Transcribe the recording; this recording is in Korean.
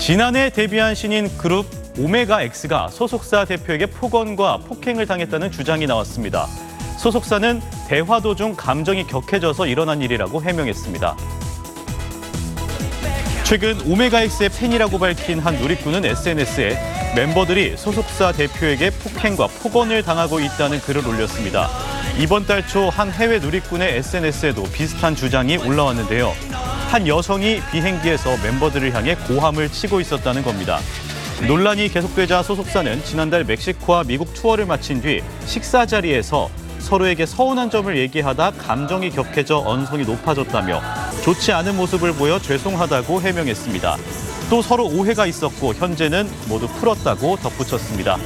지난해 데뷔한 신인 그룹 오메가 X가 소속사 대표에게 폭언과 폭행을 당했다는 주장이 나왔습니다. 소속사는 대화 도중 감정이 격해져서 일어난 일이라고 해명했습니다. 최근 오메가엑스의 팬이라고 밝힌 한 누리꾼은 SNS에 멤버들이 소속사 대표에게 폭행과 폭언을 당하고 있다는 글을 올렸습니다. 이번 달 초 한 해외 누리꾼의 SNS에도 비슷한 주장이 올라왔는데요. 한 여성이 비행기에서 멤버들을 향해 고함을 치고 있었다는 겁니다. 논란이 계속되자 소속사는 지난달 멕시코와 미국 투어를 마친 뒤 식사 자리에서 서로에게 서운한 점을 얘기하다 감정이 격해져 언성이 높아졌다며 좋지 않은 모습을 보여 죄송하다고 해명했습니다. 또 서로 오해가 있었고 현재는 모두 풀었다고 덧붙였습니다.